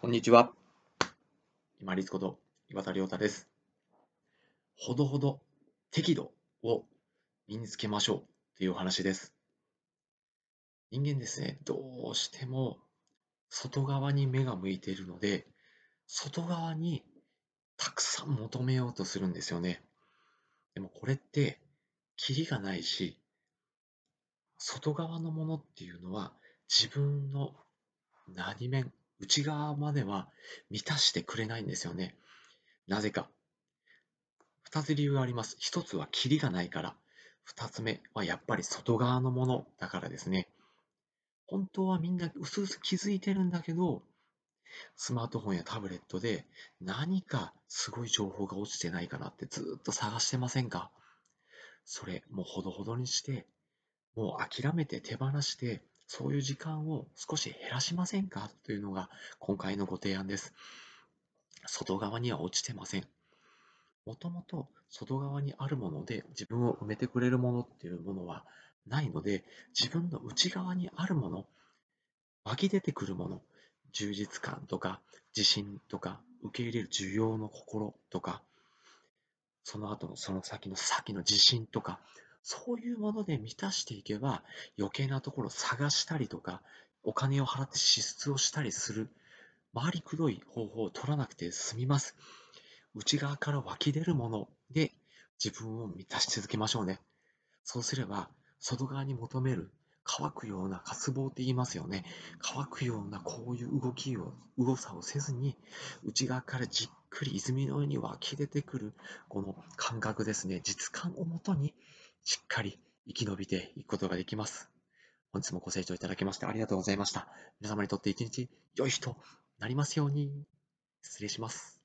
こんにちは。今立こと岩田亮太です。ほどほど適度を身につけましょうっていうお話です。人間ですね、どうしても外側に目が向いているので、外側にたくさん求めようとするんですよね。でもこれってキリがないし、外側のものっていうのは自分の何面、内側までは満たしてくれないんですよね。なぜか。二つ理由があります。一つはキリがないから。二つ目はやっぱり外側のものだからですね。本当はみんな薄々気づいてるんだけど、スマートフォンやタブレットで何かすごい情報が落ちてないかなってずっと探してませんか？それもうほどほどにして、もう諦めて手放して、そういう時間を少し減らしませんか？というのが今回のご提案です。外側には落ちてません。もともと外側にあるもので自分を埋めてくれるものっていうものはないので、自分の内側にあるもの、湧き出てくるもの、充実感とか自信とか受け入れる需要の心とか、その後のその先の先の自信とか、そういうもので満たしていけば余計なところを探したりとか、お金を払って支出をしたりする、回りくどい方法を取らなくて済みます。内側から湧き出るもので自分を満たし続けましょうね。そうすれば、外側に求める乾くような渇望って言いますよね。乾くようなこういう動きを、動作をせずに、内側からじっくり泉のように湧き出てくる、この感覚ですね、実感をもとに、しっかり生き延びていくことができます。本日もご清聴いただきましてありがとうございました。皆様にとって一日良い日となりますように。失礼します。